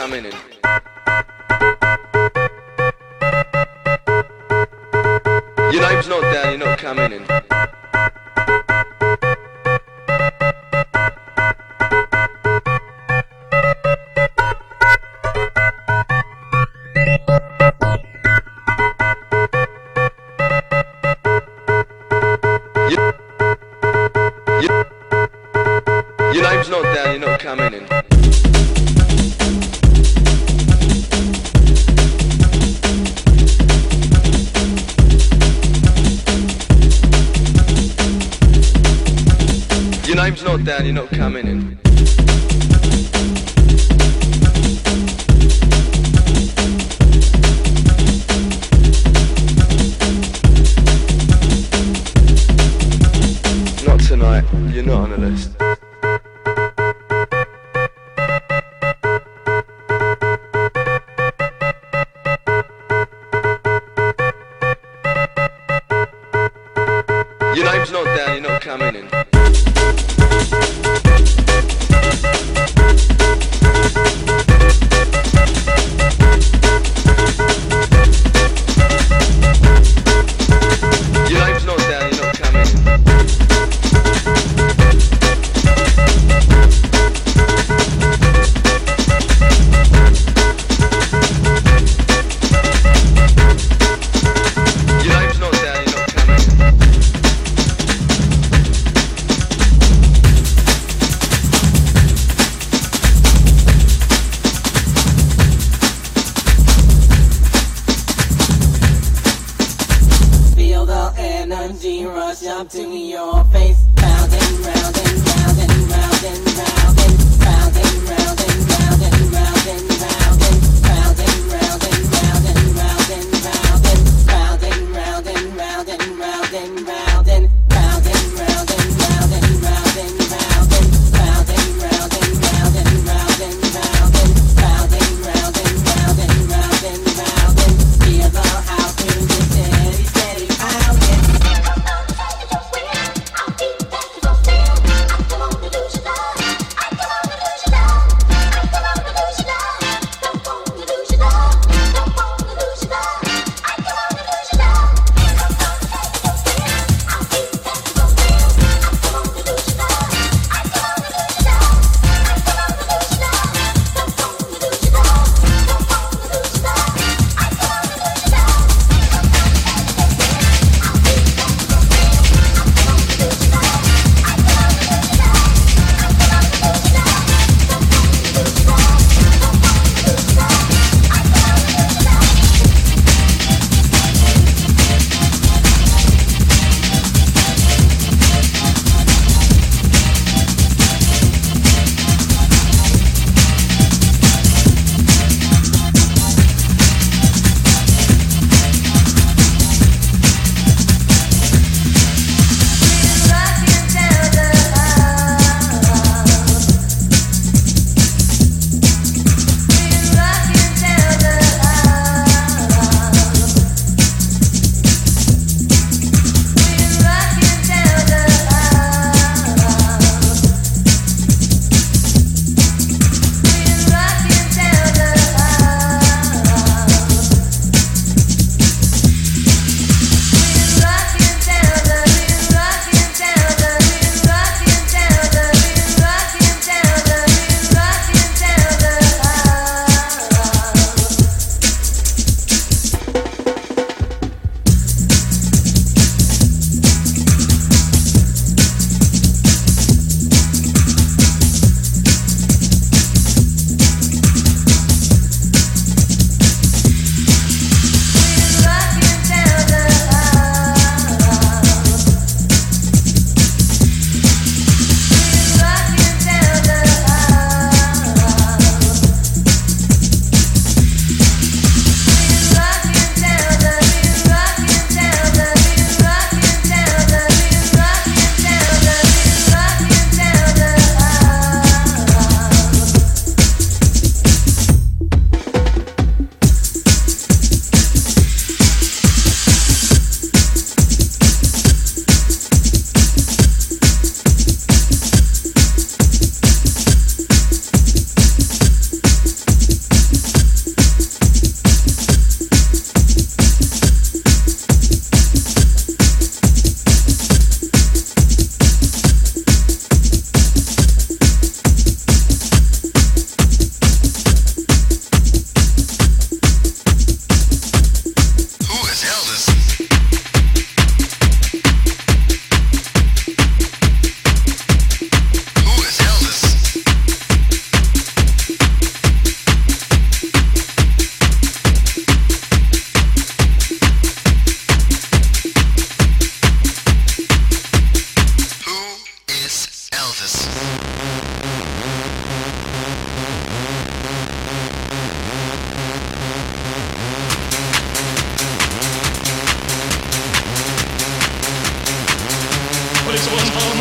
come in your life's not down, you're not coming in. Your name's not down, you're not coming in. rush up to your face, round and round and one home.